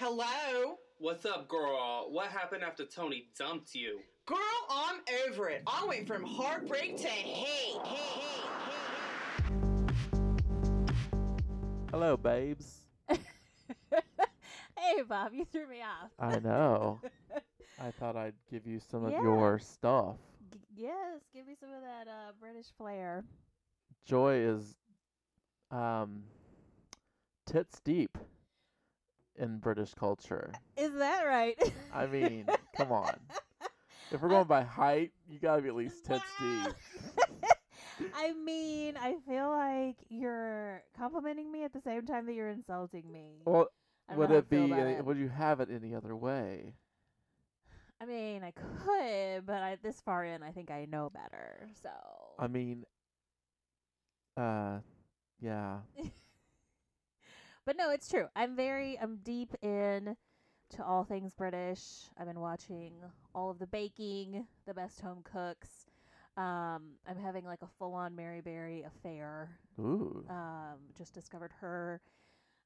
Hello? What's up, girl? What happened after Tony dumped you? Girl, I'm over it. I went from heartbreak to hate. hate, hate, hate. Hello, babes. hey, Bob, you threw me off. I know. I thought I'd give you some of your stuff. G- yes, give me some of that uh, British flair. Joy is um tits deep in British culture. Is that right? I mean, come on. If we're going by height, you gotta be at least tits deep. I mean, I feel like you're complimenting me at the same time that you're insulting me. Well, would it be? Any, would you have it any other way? I mean, I could, but I, this far in, I think I know better. So. I mean, uh, yeah. But no, it's true. I'm very I'm deep in to all things British. I've been watching all of the baking, the best home cooks. Um, I'm having like a full on Mary Berry affair. Ooh. Um, just discovered her.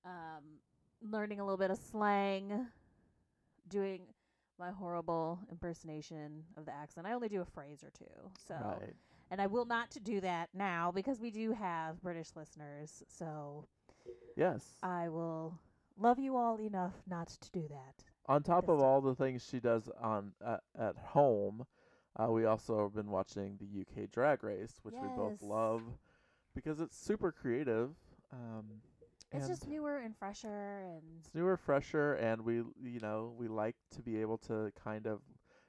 Um, learning a little bit of slang, doing my horrible impersonation of the accent. I only do a phrase or two. So Right. and I will not do that now because we do have British listeners. So Yes. I will love you all enough not to do that. on top of time. all the things she does on uh, at home, uh, we also have been watching the UK Drag Race, which we both love because it's super creative. Um, It's just newer and fresher and it's newer, fresher, and we you know we like to be able to kind of.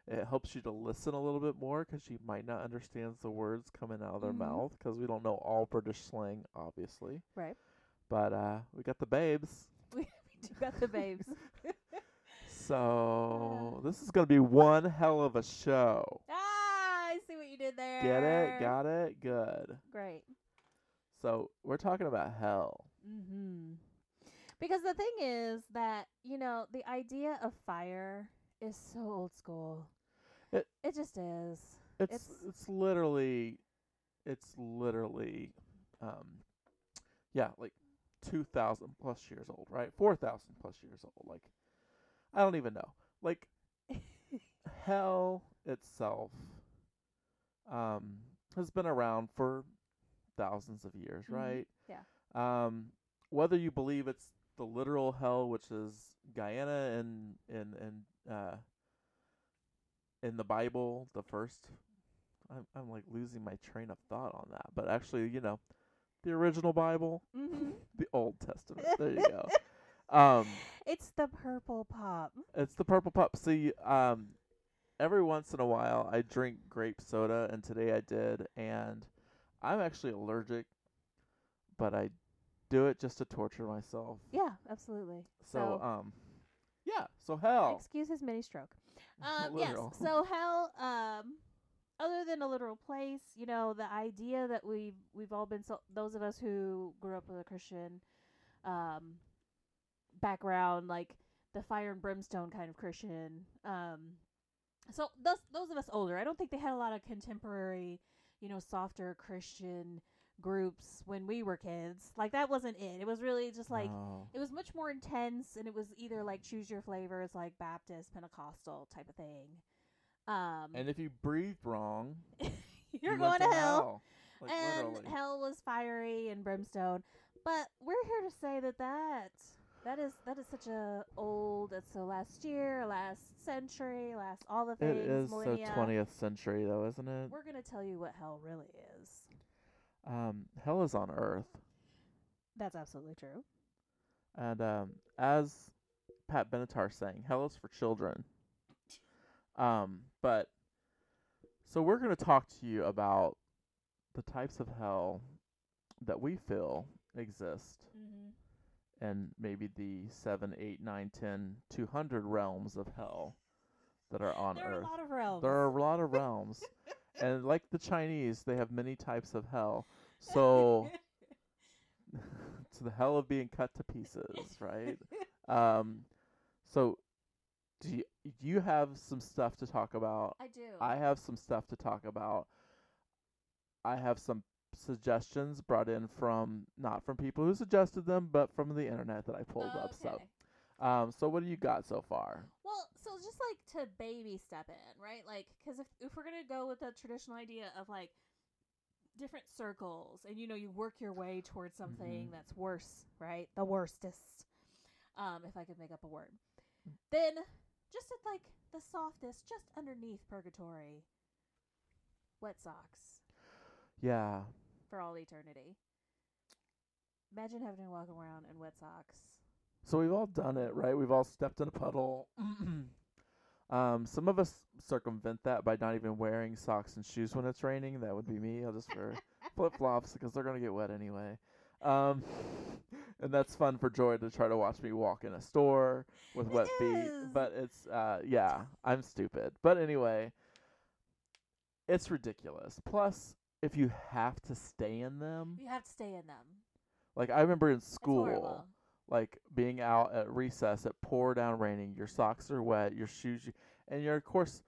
It helps you to listen a little bit more because you might not understand the words coming out of their Mhm. mouth because we don't know all British slang, obviously. right. But uh, we got the babes. We, we do got the babes. So this is gonna be one hell of a show. ah, I see what you did there. Get it? Got it? Good. Great. So we're talking about hell. Mm-hmm. Because the thing is that you know the idea of fire is so old school. It- it just is. It's It's- it's, literally it's literally um yeah, like two thousand plus years old, right? Four thousand plus years old. Like I don't even know. Like hell itself um has been around for thousands of years, Mhm. right? Yeah. Um whether you believe it's the literal hell which is Gehenna and and and uh in the Bible, the first I'm I'm like losing my train of thought on that. But actually, you know, the original Bible, mm-hmm. the Old Testament. There you go. Um It's the purple pop. it's the purple pop. See, um, every once in a while I drink grape soda, and today I did, and I'm actually allergic, but I do it just to torture myself. Yeah, absolutely. So, So- um, yeah. So hell, Excuse his mini stroke. Um, yes. So hell, um, other than a literal place, you know, the idea that we've we've all been so those of us who grew up with a Christian um, background, like the fire and brimstone kind of Christian. Um, so those those of us older, I don't think they had a lot of contemporary, you know, softer Christian groups when we were kids. Like that wasn't it. It was really just like No. it was much more intense and it was either like choose your flavors like baptist pentecostal type of thing um and if you breathe wrong, you're you going to hell, Like and literally. hell was fiery and brimstone. But we're here to say that that that is that is such a old it's the last year last century last all the things is so millennia. 20th century, though, isn't it? we're gonna tell you what hell really is. Um, hell is on Earth, that's absolutely true. And um, as Pat Benatar saying, hell is for children. Um, but so we're going to talk to you about the types of hell that we feel exist mm-hmm. and maybe the 7, 8, 9, 10, 200 realms of hell that are on there are Earth. a lot of realms There are a lot of realms. and like the Chinese, they have many types of hell. So to the hell of being cut to pieces, right? um so do you, you have some stuff to talk about? i do I have some stuff to talk about. I have some suggestions brought in from not from people who suggested them, but from the internet that I pulled up. So, Um, so what do you got so far? Well, so just like to baby step in, right? Like, because if if we're gonna go with the traditional idea of like different circles, and you know, you work your way towards something Mhm. that's worse, right? The worstest. Um, if I could make up a word, then just at like the softest, just underneath purgatory, wet socks Yeah. for all eternity. Imagine having to walk around in wet socks. So we've all done it, right? We've all stepped in a puddle. um, some of us circumvent that by not even wearing socks and shoes when it's raining. That would be me. I'll just wear flip flops because they're gonna get wet anyway. Um, and that's fun for Joy to try to watch me walk in a store with wet It feet. is. But it's uh, yeah, I'm stupid. But anyway, it's ridiculous. Plus, if you have to stay in them, You have to stay in them. like I remember in school like being out at recess, it pour down raining, your socks are wet, your shoes, you, and you're of course.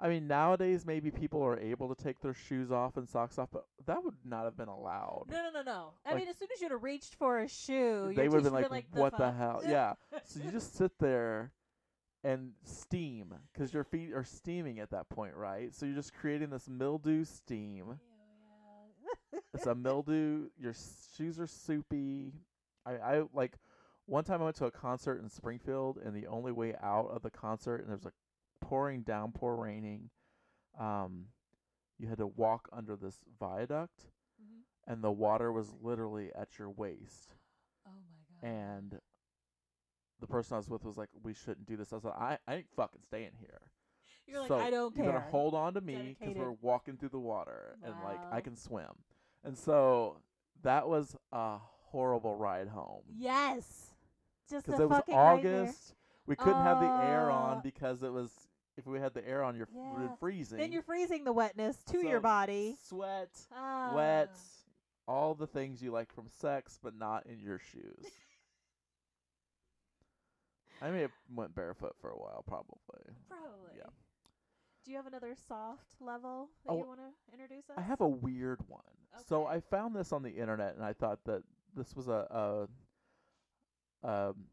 I mean, nowadays maybe people are able to take their shoes off and socks off, but that would not have been allowed. No, no, no, no. I Like- mean, as soon as you'd have reached for a shoe, they would have teacher been like, "What the fuck?" hell?" Yeah. So you just sit there and steam because your feet are steaming at that point, right? So you're just creating this mildew steam. It's a mildew. Your s- shoes are soupy. I, I like one time I went to a concert in Springfield, and the only way out of the concert, and there was a pouring downpour raining. Um, you had to walk under this viaduct, Mhm. and the water was literally at your waist. Oh my god. And the person I was with was like, "We shouldn't do this." I was like, "I, I ain't fucking staying here." You're like, so I don't care. you care. better hold on to me because we're walking through the water and like I can swim. And so that was a horrible ride home Yes. Just because a it was fucking nightmare. August. We couldn't have the air Uh, on because it was if we had the air on, you're f- Yeah. freezing. Then you're freezing the wetness to your body. Sweat, Ah. wet, all the things you like from sex, but not in your shoes. I may have went barefoot for a while, probably. Probably. Yeah. Do you have another soft level that Oh, you want to introduce us? I have a weird one. So I found this on the internet, and I thought that this was a a, um,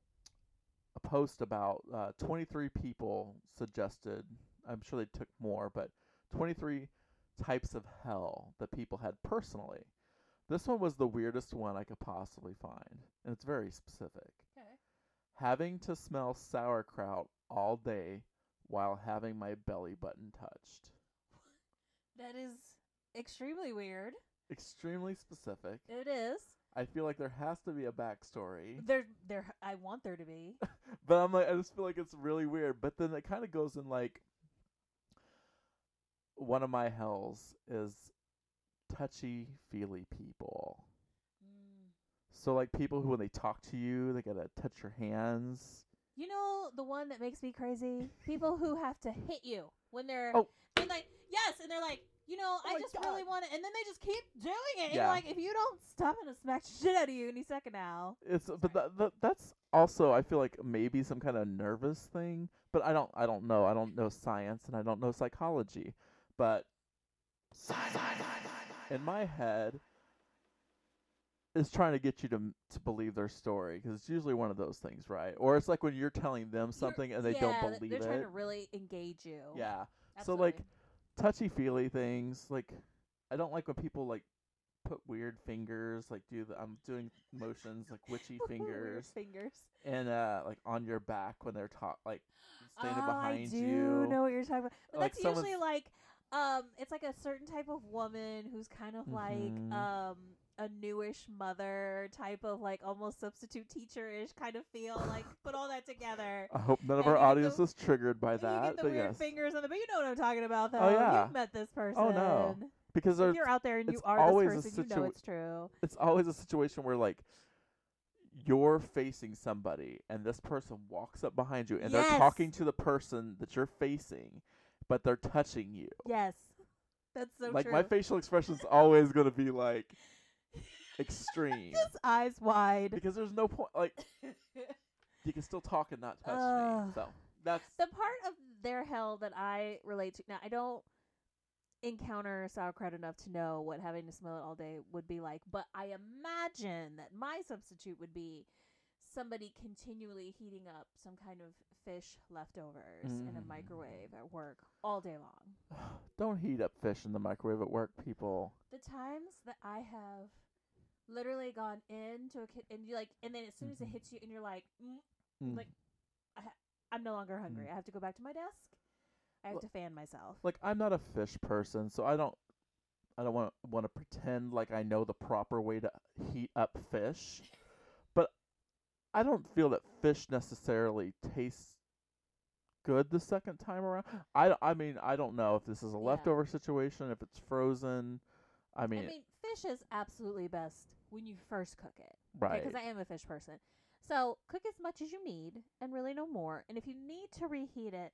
a post about uh, 23 people suggested. I'm sure they took more, but 23 types of hell that people had personally. This one was the weirdest one I could possibly find, and it's very specific. Okay. Having to smell sauerkraut all day while having my belly button touched. That is extremely weird. Extremely specific. It is. I feel like there has to be a backstory, There, there. I want there to be. but I'm like, I just feel like it's really weird. But then it kind of goes in like, one of my hells is touchy feely people. Mm. So like people who when they talk to you, they gotta touch your hands. You know the one that makes me crazy? People who have to hit you when they're Oh. and like yes, and they're like, you know, Oh I just God. really want it, and then they just keep doing it. And Yeah. you're like, if you don't stop, I'm gonna smack the shit out of you any second now. It's but Sorry. that, that that's also I feel like maybe some kind of nervous thing, but I don't I don't know. I don't know science and I don't know psychology, but in my head is trying to get you to m- to believe their story because it's usually one of those things, right? Or it's like when you're telling them You're- something and they yeah, don't th- believe They're it. trying to really engage you. yeah. So, like, touchy feely things like I don't like when people like put weird fingers like do the I'm doing motions like witchy fingers fingers. and uh like on your back when they're talk like standing oh, behind I do you. know what you're talking about. But Like that's usually like um it's like a certain type of woman who's kind of Mhm. like um a newish mother type of like almost substitute teacher ish kind of feel like put all that together. I hope none of and our audience the- is triggered by And you that, get the but weird yes, fingers on the but you know what I'm talking about though. Oh, yeah. You've met this person. Oh, no. because If you're out there and you are always this person, you know it's true. it's always a situation where like you're facing somebody and this person walks up behind you and they're talking to the person that you're facing, but they're touching you. Yes. That's so true. like true. my facial expression's always gonna be like extreme Just eyes wide. because there's no point. Like you can still talk and not touch me. So that's the part of their hell that I relate to now, I don't encounter sauerkraut enough to know what having to smell it all day would be like, but I imagine that my substitute would be somebody continually heating up some kind of fish leftovers in a Mm. microwave at work all day long. Don't heat up fish in the microwave at work, people. The times that I have literally gone into a kid and you like, and then as soon as it Mhm. hits you, and you're like, mm, Mm. Like- I'm no longer hungry. Mm. I have to go back to my desk. I have Look- to fan myself. like I'm not a fish person, so I don't I don't want want to pretend like I know the proper way to heat up fish. But I don't feel that fish necessarily tastes good the second time around. I, d- I mean, I don't know if this is a Yeah. leftover situation, if it's frozen. I mean, I mean, fish is absolutely best when you first cook it. right. Because I am a fish person. So cook as much as you need and really no more. And if you need to reheat it,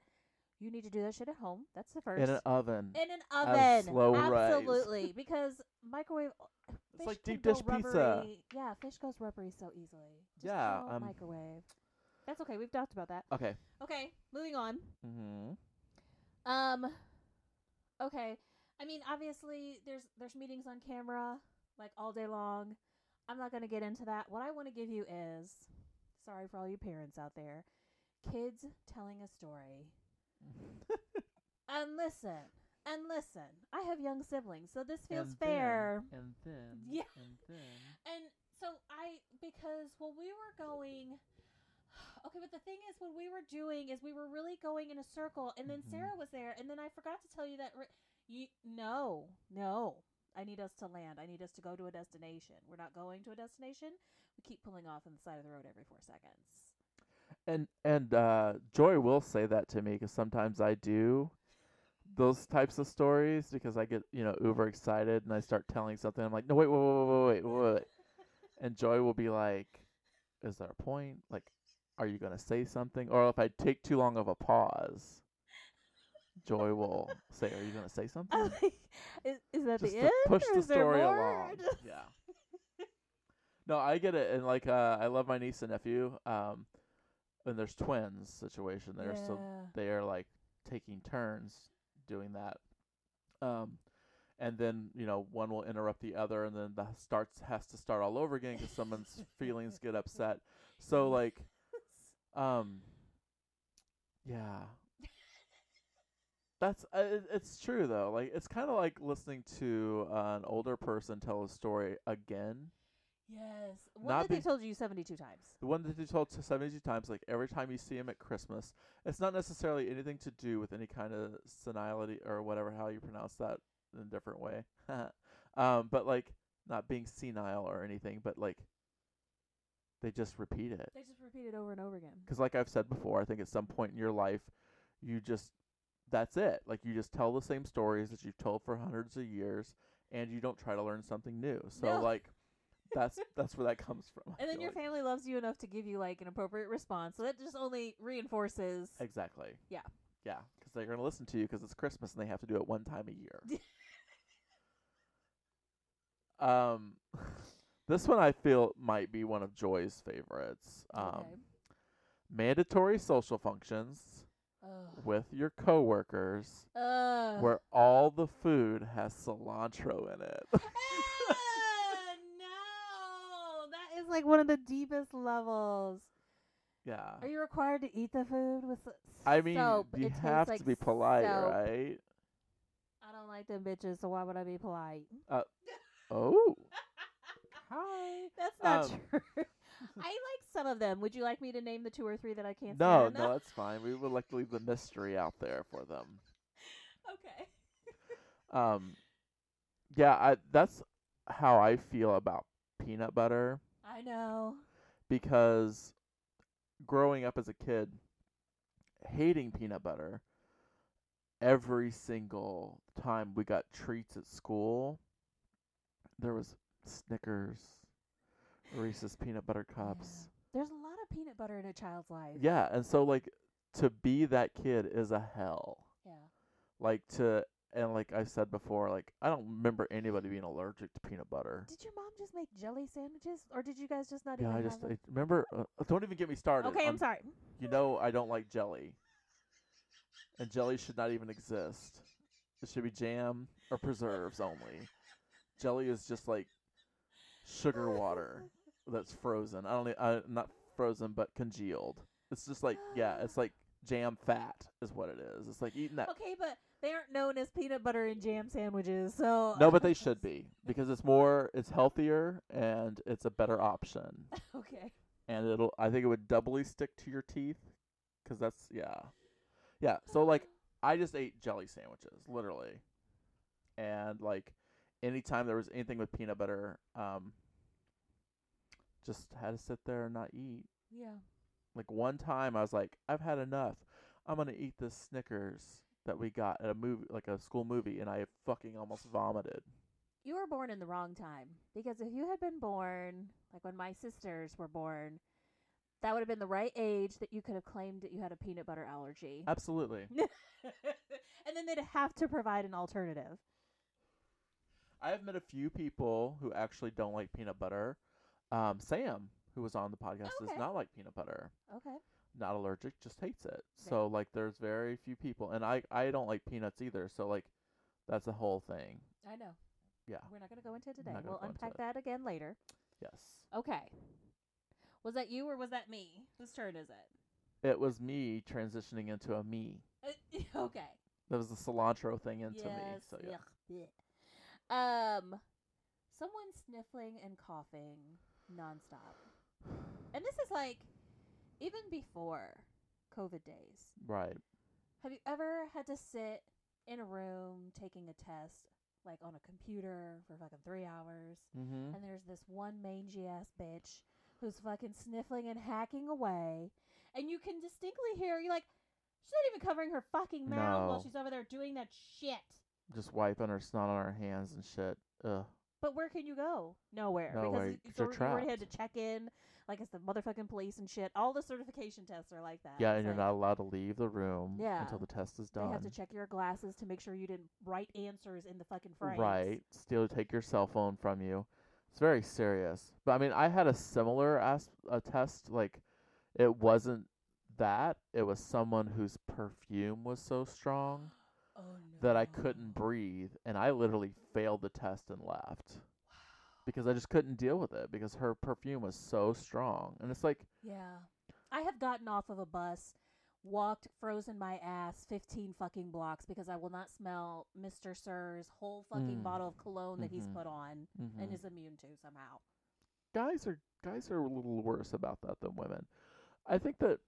you need to do that shit at home. That's the first. in an oven. In an oven. slow rise. Absolutely. because microwave It's like deep dish pizza. Yeah, fish goes rubbery so easily. Just Yeah, um, microwave. That's okay. We've talked about that. Okay. Okay, moving on. Mm-hmm. Um okay. I mean, obviously there's there's meetings on camera like all day long. I'm not going to get into that. What I want to give you is sorry for all you parents out there. Kids telling a story. And listen. And listen. I have young siblings, so this feels fair. and then. Yeah. And then. And so I because when we were going Okay, but the thing is what we were doing is we were really going in a circle and then Mhm. Sarah was there and then I forgot to tell you that ri- you no. No. I need us to land. I need us to go to a destination. We're not going to a destination. We keep pulling off on the side of the road every 4 seconds. And and uh, Joy will say that to me because sometimes I do those types of stories because I get you know uber excited and I start telling something. I'm like, no wait, wait, wait, wait, wait, wait, wait. and Joy will be like, "Is there a point? Like, are you gonna say something?" Or if I take too long of a pause, Joy will say, "Are you gonna say something?" Like, is, is that Just the to end? push the story along. Yeah. No, I get it, and like uh, I love my niece and nephew. Um, and there's twins situation there, so Yeah. they are like taking turns doing that. Um, and then you know one will interrupt the other, and then the starts has to start all over again because someone's feelings get upset. So like, um, yeah, that's uh, it's true though. Like it's kind of like listening to uh, an older person tell a story again. Yes. One Not that they told you 72 times. The one that they told to 72 times, like every time you see him at Christmas, it's not necessarily anything to do with any kind of senility or whatever, how you pronounce that in a different way. um, but like not being senile or anything, but like they just repeat it. They just repeat it over and over again. Because, like I've said before, I think at some point in your life, you just, that's it. Like you just tell the same stories that you've told for hundreds of years, and you don't try to learn something new. So, No. like, that's that's where that comes from. I And then your like. family loves you enough to give you like an appropriate response. So that just only reinforces. Exactly. Yeah. Yeah, because they're going to listen to you because it's Christmas and they have to do it one time a year. um, this one I feel might be one of Joy's favorites. Um, okay. mandatory social functions Ugh. with your coworkers Ugh. where all the food has cilantro in it. Ah, no, that is like one of the deepest levels. yeah. Are you required to eat the food with I mean, you It have like to be polite, soap. right? I don't like them bitches, so why would I be polite? Oh. Hi. That's not Um, true. I like some of them. Would you like me to name the two or three that I can't No, no, that's fine. We would like to leave the mystery out there for them. Okay. Um, yeah, I that's how I feel about peanut butter I know. because growing up as a kid, hating peanut butter, every single time we got treats at school, there was Snickers, Reese's peanut butter cups. There's a lot of peanut butter in a child's life. Yeah, and so like to be that kid is a hell. Yeah. Like to and like I said before, like I don't remember anybody being allergic to peanut butter. Did your mom just make jelly sandwiches, or did you guys just not eat? Yeah, I just I remember. Uh, don't even get me started. Okay, I'm on- sorry. You know I don't like jelly, and jelly should not even exist. It should be jam or preserves only. Jelly is just like sugar water that's frozen. I don't. I'm not frozen but congealed. It's just like yeah, it's like jam fat is what it is. It's like eating that. Okay, but they aren't known as peanut butter and jam sandwiches, so No, but they should be because it's more, it's healthier and it's a better option. okay. And it'll, I think it would doubly stick to your teeth, because that's yeah, yeah. So like, I just ate jelly sandwiches literally, and like, anytime there was anything with peanut butter, um, just had to sit there and not eat. Yeah. Like one time, I was like, I've had enough. I'm gonna eat this Snickers that we got at a movie, like a school movie, and I fucking almost vomited. You were born in the wrong time because if you had been born like when my sisters were born, that would have been the right age that you could have claimed that you had a peanut butter allergy. Absolutely. and then they'd have to provide an alternative. I have met a few people who actually don't like peanut butter. Um, Sam, who was on the podcast, Okay. does not like peanut butter. Okay. Not allergic, just hates it. So like, there's very few people, and I I don't like peanuts either. So like, that's a whole thing. I know. Yeah. We're not going to go into it today. We'll unpack that again later. Yes, Okay. Was that you or was that me? Whose turn is it? it was me transitioning into a me. Uh, okay. That was the cilantro thing into me. So yeah. Um, someone sniffling and coughing nonstop, and this is like even before COVID days. Right. Have you ever had to sit in a room taking a test, like on a computer, for fucking three hours, Mm-hmm. and there's this one mangy ass bitch who's fucking sniffling and hacking away, and you can distinctly hear you like she's not even covering her fucking mouth while she's over there doing that shit. Just wiping her snot on her hands and shit. Ugh. But where can you go? Nowhere. Nowhere, Because 'cause it's you're already, you already had to trapped. check in, like it's the motherfucking police and shit. All the certification tests are like that. Yeah, It's and you're like not allowed to leave the room Yeah. until the test is They done. have to check your glasses to make sure you didn't write answers in the fucking frames. Right. Still take your cell phone from you. It's very serious. But I mean, I had a similar as a test. Like, it wasn't that. It was someone whose perfume was so strong Oh no. that I couldn't breathe, and I literally failed the test and left because I just couldn't deal with it because her perfume was so strong. And it's like, Yeah. I have gotten off of a bus, walked, frozen my ass 15 fucking blocks because I will not smell Mr. Sir's whole fucking Mm. bottle of cologne that he's Mhm. put on mhm. and is immune to somehow. guys are guys are a little worse about that than women. I think that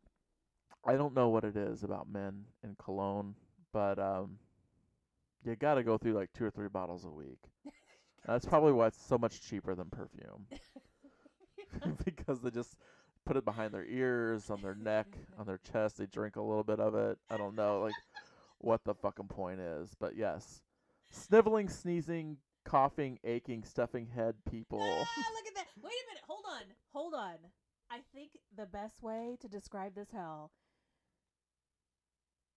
I don't know what it is about men and cologne, but um you got to go through like two or three bottles a week. That's probably why it's so much cheaper than perfume because they just put it behind their ears, on their neck, on their chest. They drink a little bit of it. I don't know like what the fucking point is, but yes. Sniveling, sneezing, coughing, aching, stuffing head people. Ah, look at that. Wait a minute. Hold on. Hold on. I think the best way to describe this hell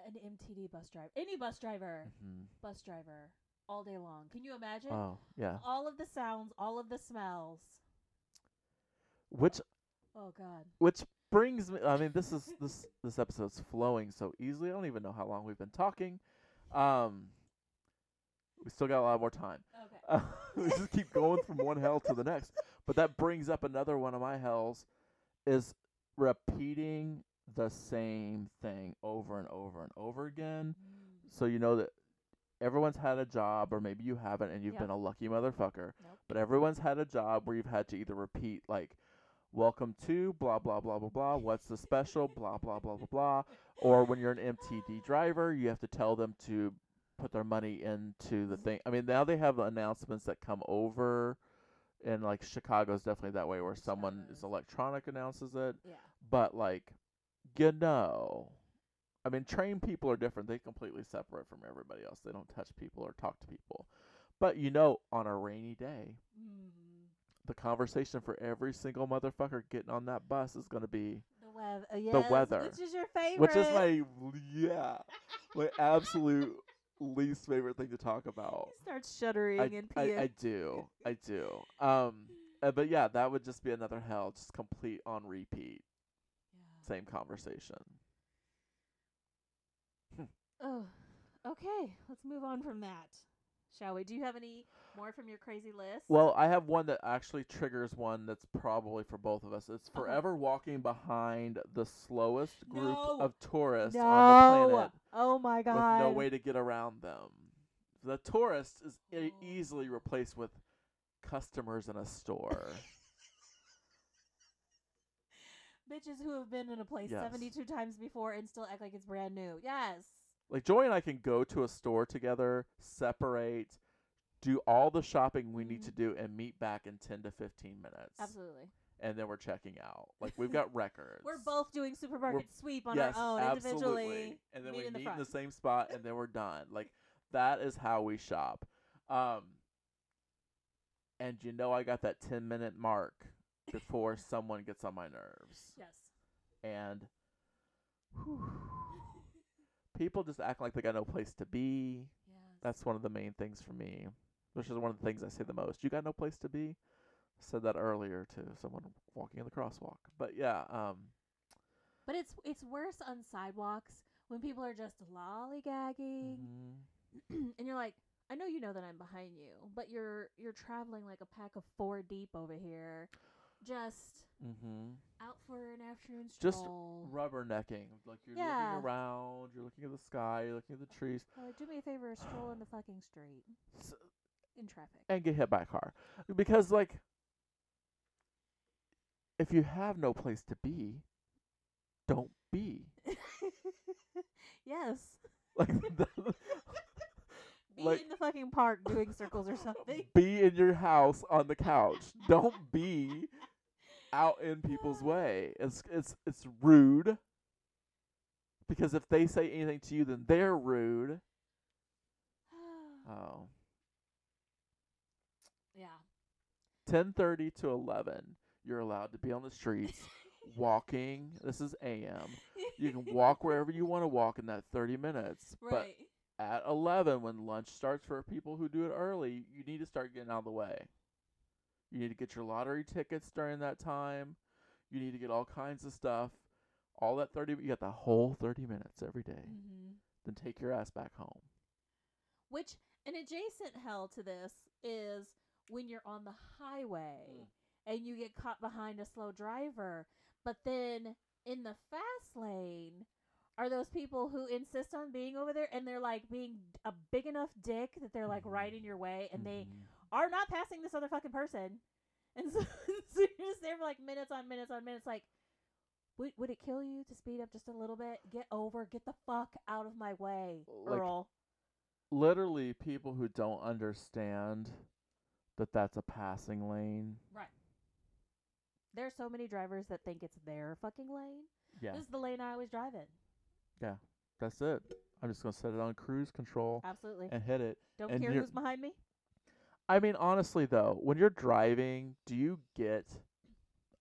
an MTD bus driver. Any bus driver. Mhm. Bus driver. All day long. Can you imagine? Oh, yeah. all of the sounds, all of the smells. Which Oh god. which brings me I mean this is this this episode's flowing so easily. I don't even know how long we've been talking. Um we still got a lot more time. Okay. we just keep going from one hell to the next. But that brings up another one of my hells is repeating the same thing over and over and over again. Mm. So you know that everyone's had a job or maybe you haven't and you've Yep. been a lucky motherfucker. Nope. But everyone's had a job where you've had to either repeat like welcome to blah blah blah blah blah what's the special blah blah blah blah blah or when you're an MTD driver you have to tell them to put their money into the thing. I mean now they have announcements that come over and like Chicago's definitely that way where someone is electronic announces it Yeah. but like you know i mean trained people are different they completely separate from everybody else they don't touch people or talk to people but you know on a rainy day Mm. the conversation for every single motherfucker getting on that bus is going to be The weather. Uh, yes, weather. Which is your favorite? which is my yeah my absolute least favorite thing to talk about You start shuddering I, and I, peeing. I do i do um uh, but yeah that would just be another hell just complete on repeat. Same conversation Oh, okay. Let's move on from that. Shall we? Do you have any more from your crazy list? Well, I have one that actually triggers one that's probably for both of us. It's Uh-huh. forever walking behind the slowest group No. of tourists on the planet Oh my with god. no way to get around them. The tourist is e- Oh. easily replaced with customers in a store. Bitches who have been in a place Yes. 72 times before and still act like it's brand new. Yes. like Joy and I can go to a store together, separate, do all the shopping we need to do, and meet back in ten to fifteen minutes. Absolutely. And then we're checking out. Like we've got records. We're both doing supermarket sweep on yes, our own absolutely. individually. And then we in the meet in the same spot, and then we're done. Like that is how we shop. Um, and you know, I got that ten minute mark before someone gets on my nerves, Yes. and people just act like they got no place to be. Yes. That's one of the main things for me, which is one of the things I say the most. You got no place to be. Said that earlier to someone walking in the crosswalk, but yeah, um, But it's it's worse on sidewalks when people are just lollygagging mhm. and you're like, I know you know that I'm behind you, but you're you're traveling like a pack of four deep over here, just mm-hmm. out for an afternoon stroll. Just rubbernecking. Like you're Yeah. looking around, you're looking at the sky, you're looking at the trees, Uh, do me a favor, stroll in the fucking street s- in traffic. and get hit by a car. Because like, if you have no place to be, don't be. yes. Like, the, Be Like- in the fucking park doing circles or something. be in your house on the couch. Don't be out in people's way. It's it's it's rude. Because if they say anything to you, then they're rude. Oh. yeah. 10:30 to 11 you're allowed to be on the streets walking this is am you can walk wherever you want to walk in that 30 minutes but right. at 11 when lunch starts for people who do it early you need to start getting out of the way you need to get your lottery tickets during that time you need to get all kinds of stuff all that 30 you got the whole 30 minutes every day mm-hmm. then take your ass back home Which an adjacent hell to this is when you're on the highway Mm. and you get caught behind a slow driver, but then in the fast lane are those people who insist on being over there and they're like being a big enough dick that they're like right in your way and they Mhm. Are not passing this other fucking person. And so, so you're just there for like minutes on minutes on minutes like would, would it kill you to speed up just a little bit? Get over, get the fuck out of my way, Like, Earl. literally people who don't understand that that's a passing lane. Right. There's so many drivers that think it's their fucking lane. Yeah, This is the lane I always drive in. yeah, that's it. I'm just gonna set it on cruise control Absolutely. and hit it. Don't and care who's behind me. I mean, honestly though, when you're driving, do you get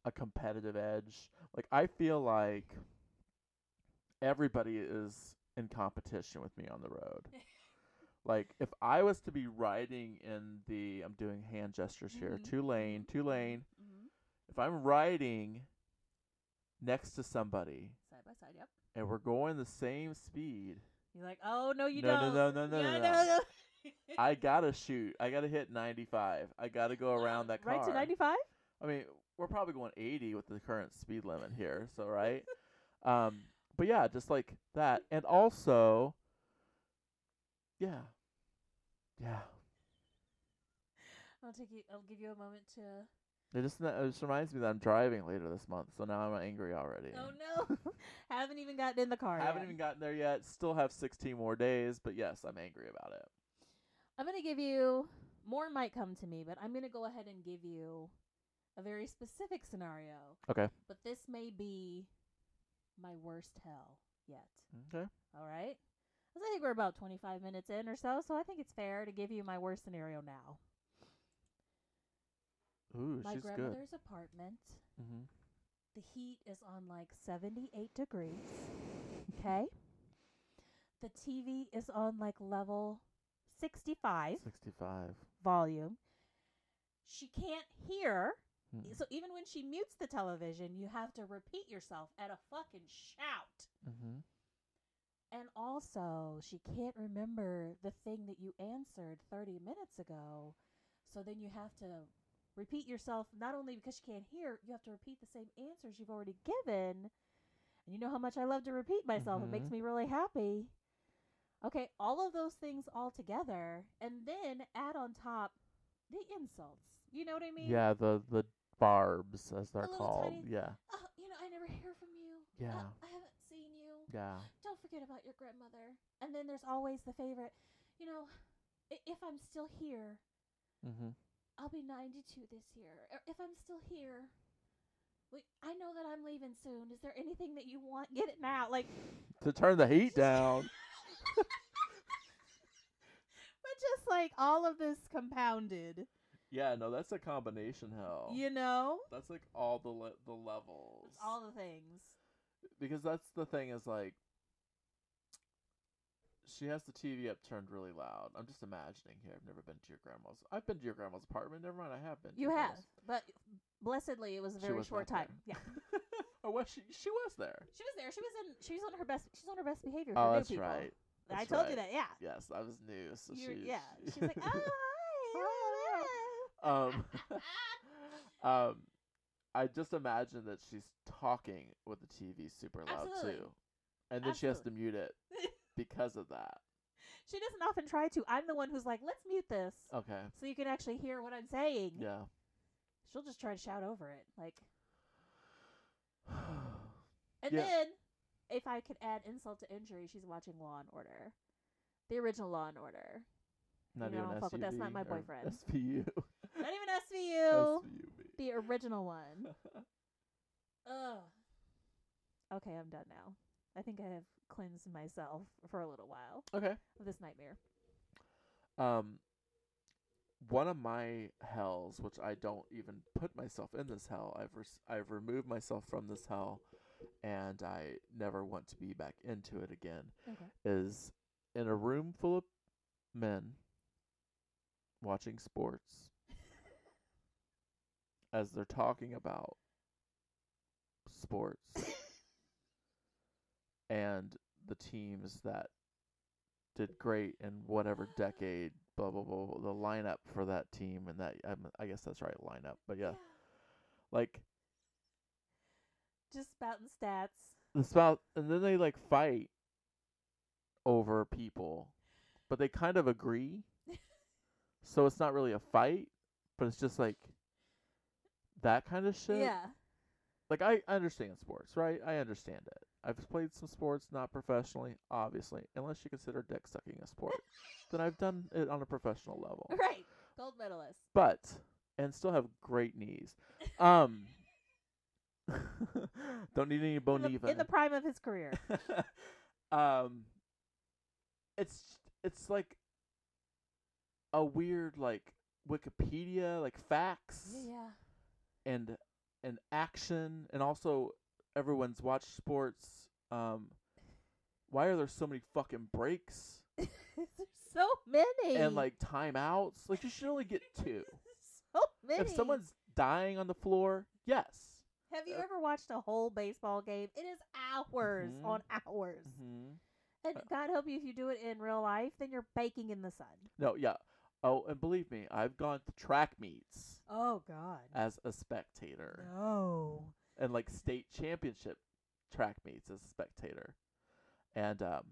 a competitive edge? Like, I feel like everybody is in competition with me on the road. like, if I was to be riding in the, I'm doing hand gestures here, Mhm, two lane, mhm, two lane. Mm-hmm. If I'm riding next to somebody Side by side, yep. and we're going the same speed, You're like, oh no, you No, no, don't. no, no, no, Yeah, no, no. I gotta shoot. I gotta hit 95. I gotta go around that car. Right to 95. I mean, we're probably going 80 with the current speed limit here, so right. um, but yeah, just like that, and also, yeah, yeah. I'll take you. I'll give you a moment to. It just it just reminds me that I'm driving later this month, so now I'm angry already. Oh no! Haven't even gotten in the car. Haven't yet. even gotten there yet. Still have 16 more days, but yes, I'm angry about it. I'm gonna give you more. Might come to me, but I'm gonna go ahead and give you a very specific scenario. Okay. But this may be my worst hell yet. Okay. All right. 'Cause I think we're about 25 minutes in or so, so I think it's fair to give you my worst scenario now. Ooh, my she's good. grandmother's apartment. Mm-hmm. The heat is on like 78 degrees. Okay. The TV is on like level 65 65. volume. She can't hear. Mm. So even when she mutes the television, you have to repeat yourself at a fucking shout. Mm-hmm. And also, she can't remember the thing that you answered 30 minutes ago. So then you have to repeat yourself, not only because she can't hear, you have to repeat the same answers you've already given. And you know how much I love to repeat myself. It makes Mhm. me really happy. Okay, all of those things all together, and then add on top the insults. You know what I mean? Yeah, the the barbs as they're called. tiny- Yeah. Oh, you know, I never hear from you. Uh, Yeah. I haven't seen you. Yeah. Don't forget about your grandmother. And then there's always the favorite, you know, i- if I'm still here, mm-hmm. I'll be 92 this year. Or if I'm still here, wait, I know that I'm leaving soon. Is there anything that you want? Get it now. Like, To turn the heat down. but just like all of this compounded, yeah, no, that's a combination hell. you know? That's like all the le- the levels. It's all the things. because that's the thing is like she has the TV up turned really loud. I'm just imagining here. I've never been to your grandma's. I've been to your grandma's apartment. Never mind, I have been. to You have, grandma's. but blessedly, it was a very was short not time. Yeah, oh, was she? She was there. she was there. She was in. She was on her best. She's on her best behavior. Oh, new that's people. right. I That's told you that. Yeah. Yes, I was new, so You're- she. yeah. she- She's like, oh, hi. um, um, I just imagine that she's talking with the TV super loud Absolutely. too, and then she has to mute it because of that. she doesn't often try to. I'm the one who's like, let's mute this Okay. so you can actually hear what I'm saying. Yeah. She'll just try to shout over it. Like, and Yeah. then if I could add insult to injury, she's watching Law and Order, the original Law and Order. Not know, even don't fuck with- that's not my boyfriend. SVU. Not even SVU, SVU. the original one. Ugh. Okay, I'm done now. I think I have cleansed myself for a little while okay. of this nightmare. Um, one of my hells, which I don't even put myself in this hell, I've res- I've removed myself from this hell, and I never want to be back into it again. Okay. Is in a room full of men watching sports as they're talking about sports and the teams that did great in whatever decade, blah blah blah, blah, the lineup for that team and that um, I guess that's right lineup, but yeah, like Just spouting stats. the spout, and then they like fight over people, but they kind of agree, so it's not really a fight, but it's just like that kind of shit. Yeah. like I I understand sports, right? I understand it. I've played some sports, not professionally, obviously, unless you consider dick sucking a sport. then I've done it on a professional level. Right. Gold medalist. But and still have great knees. Um don't need any In boniva. the, in the prime of his career. um it's it's like a weird like Wikipedia like facts yeah, and and action and also everyone's watched sports um why are there so many fucking breaks. There's so many. and like timeouts like you should only get two so many. if someone's dying on the floor yes Have you uh, ever watched a whole baseball game? It is hours Mhm. on hours. mm-hmm. And God help you if you do it in real life, then you're baking in the sun. no yeah oh and believe me i've gone to track meets Oh God. as a spectator No. and like state championship track meets as a spectator and um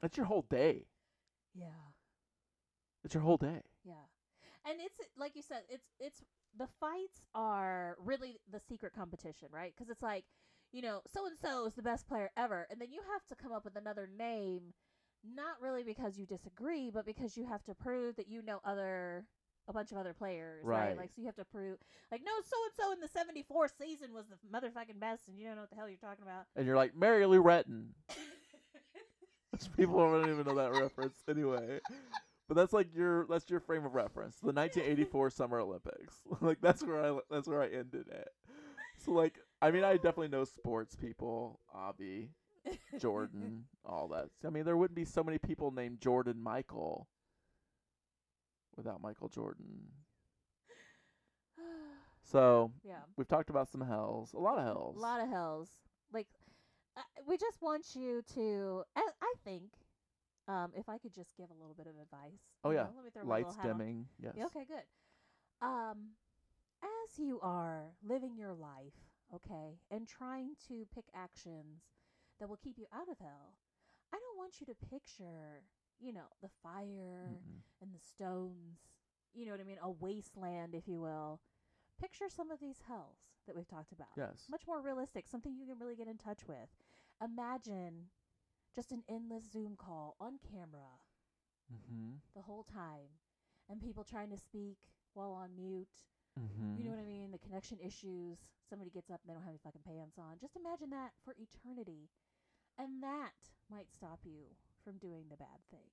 that's your whole day Yeah. it's your whole day Yeah. And it's like you said, it's it's the fights are really the secret competition, right? Because it's like, you know, so and so is the best player ever, and then you have to come up with another name, not really because you disagree, but because you have to prove that you know other a bunch of other players, right? Right. Like, so you have to prove, like, no, so and so in the '74 season was the motherfucking best, and you don't know what the hell you're talking about. and you're like Mary Lou Retton. People don't even know that reference anyway. But that's like your that's your frame of reference. The 1984 Summer Olympics. like that's where I that's where I ended at. So like I mean I definitely know sports people, Avi, Jordan, all that. I mean there wouldn't be so many people named Jordan Michael without Michael Jordan. So yeah. we've talked about some hells, a lot of hells. A lot of hells. Like, I, we just want you to. I, I think, um, if I could just give a little bit of advice. Oh, yeah. know, let me throw Lights dimming. Yes. Yeah, okay, good. Um, as you are living your life, okay, and trying to pick actions that will keep you out of hell, I don't want you to picture, you know, the fire Mm-mm. and the stones, you know what I mean, a wasteland, if you will. Picture some of these hells that we've talked about. Yes. Much more realistic, something you can really get in touch with. Imagine just an endless Zoom call on camera Mm-hmm. the whole time and people trying to speak while on mute. Mm-hmm. You know what I mean? The connection issues. Somebody gets up and they don't have any fucking pants on. Just imagine that for eternity. And that might stop you from doing the bad thing.